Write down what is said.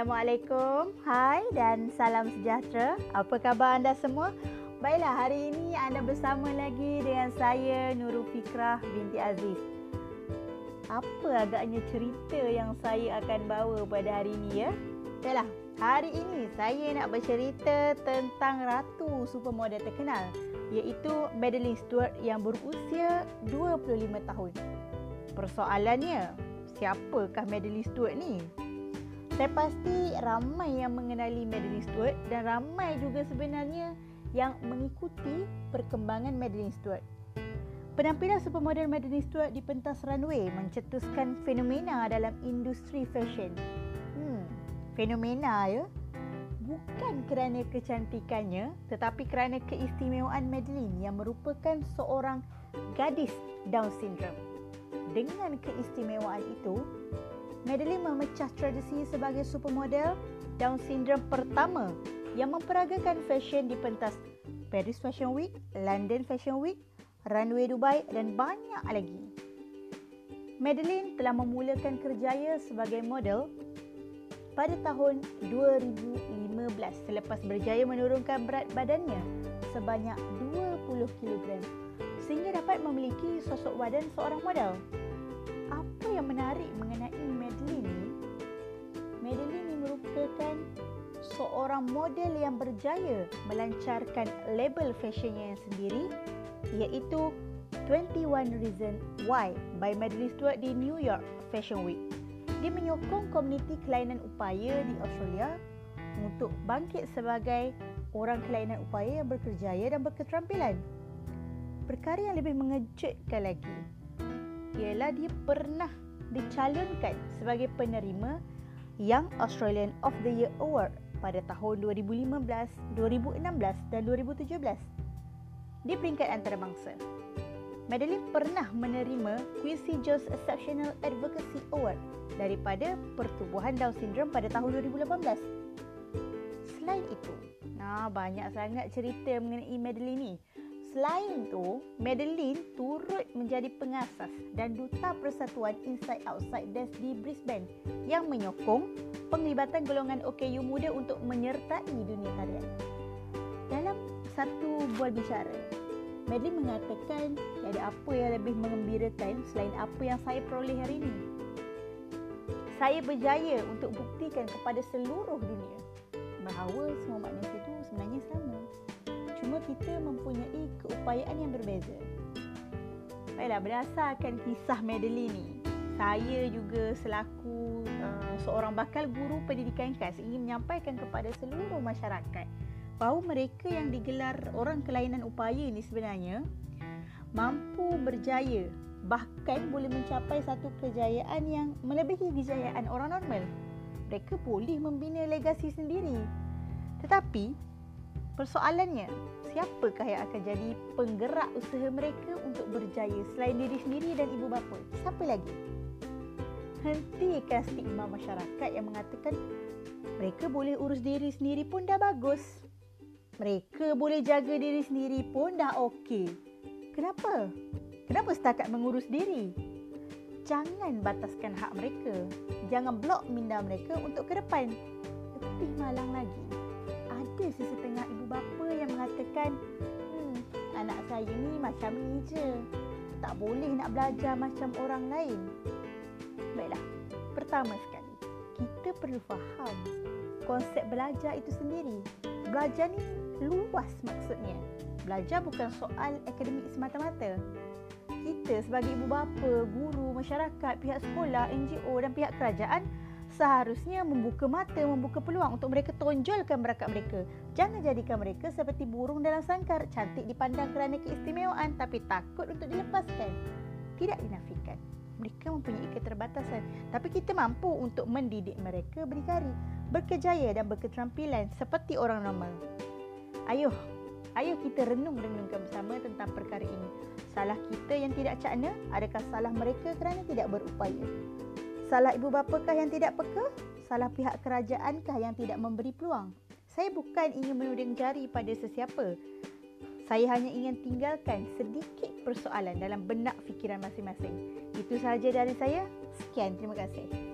Assalamualaikum. Hai dan salam sejahtera. Apa khabar anda semua? Baiklah, hari ini anda bersama lagi dengan saya Nurul Fikrah binti Aziz. Apa agaknya cerita yang saya akan bawa pada hari ini ya? Baiklah, hari ini saya nak bercerita tentang ratu supermodel terkenal iaitu Madeline Stewart yang berusia 25 tahun. Persoalannya, siapakah Madeline Stewart ni? Saya pasti ramai yang mengenali Madeline Stewart dan ramai juga sebenarnya yang mengikuti perkembangan Madeline Stewart. Penampilan supermodel Madeline Stewart di pentas runway mencetuskan fenomena dalam industri fashion. Hmm, fenomena ya. Bukan kerana kecantikannya tetapi kerana keistimewaan Madeline yang merupakan seorang gadis Down syndrome. Dengan keistimewaan itu, Madeline memecah tradisi sebagai supermodel Down syndrome pertama yang memperagakan fashion di pentas Paris Fashion Week, London Fashion Week, Runway Dubai dan banyak lagi. Madeline telah memulakan kerjaya sebagai model pada tahun 2015 selepas berjaya menurunkan berat badannya sebanyak 20 kg sehingga dapat memiliki sosok badan seorang model. Apa yang menarik mengenai Madeline ni? Madeline ni merupakan seorang model yang berjaya melancarkan label fashionnya yang sendiri iaitu 21 Reason Why by Madeline Stewart di New York Fashion Week. Dia menyokong komuniti kelainan upaya di Australia untuk bangkit sebagai orang kelainan upaya yang berkerjaya dan berketerampilan. Perkara yang lebih mengejutkan lagi ialah dia pernah dicalonkan sebagai penerima Young Australian of the Year Award pada tahun 2015, 2016 dan 2017 di peringkat antarabangsa. Madeline pernah menerima Quincy Jones Exceptional Advocacy Award daripada Pertubuhan Down Syndrome pada tahun 2018. Selain itu, nah banyak sangat cerita mengenai Madeline ni. Selain tu, Madeline turut menjadi pengasas dan duta persatuan Inside Outside Dance di Brisbane yang menyokong penglibatan golongan OKU muda untuk menyertai dunia tarian. Dalam satu bual bicara, Madeline mengatakan tiada apa yang lebih mengembirakan selain apa yang saya peroleh hari ini. Saya berjaya untuk buktikan kepada seluruh dunia bahawa semua manusia kita mempunyai keupayaan yang berbeza. Baiklah, berdasarkan kisah Madeline ni, saya juga selaku uh, seorang bakal guru pendidikan khas ingin menyampaikan kepada seluruh masyarakat bahawa mereka yang digelar orang kelainan upaya ini sebenarnya mampu berjaya bahkan boleh mencapai satu kejayaan yang melebihi kejayaan orang normal. Mereka boleh membina legasi sendiri. Tetapi Persoalannya, siapakah yang akan jadi penggerak usaha mereka untuk berjaya selain diri sendiri dan ibu bapa? Siapa lagi? Hentikan stigma masyarakat yang mengatakan mereka boleh urus diri sendiri pun dah bagus. Mereka boleh jaga diri sendiri pun dah okey. Kenapa? Kenapa setakat mengurus diri? Jangan bataskan hak mereka. Jangan blok minda mereka untuk ke depan. Lebih malang lagi, ada sesetengah ibu bapa yang mengatakan hmm, anak saya ni macam ni je. Tak boleh nak belajar macam orang lain. Baiklah, pertama sekali, kita perlu faham konsep belajar itu sendiri. Belajar ni luas maksudnya. Belajar bukan soal akademik semata-mata. Kita sebagai ibu bapa, guru, masyarakat, pihak sekolah, NGO dan pihak kerajaan seharusnya membuka mata, membuka peluang untuk mereka tonjolkan bakat mereka. Jangan jadikan mereka seperti burung dalam sangkar, cantik dipandang kerana keistimewaan tapi takut untuk dilepaskan. Tidak dinafikan. Mereka mempunyai keterbatasan, tapi kita mampu untuk mendidik mereka berdikari, berkejaya dan berketerampilan seperti orang normal. Ayuh, ayuh kita renung-renungkan bersama tentang perkara ini. Salah kita yang tidak cakna, adakah salah mereka kerana tidak berupaya? Salah ibu bapakah yang tidak peka? Salah pihak kerajaanKah yang tidak memberi peluang? Saya bukan ingin menuding jari pada sesiapa. Saya hanya ingin tinggalkan sedikit persoalan dalam benak fikiran masing-masing. Itu sahaja dari saya. Sekian, terima kasih.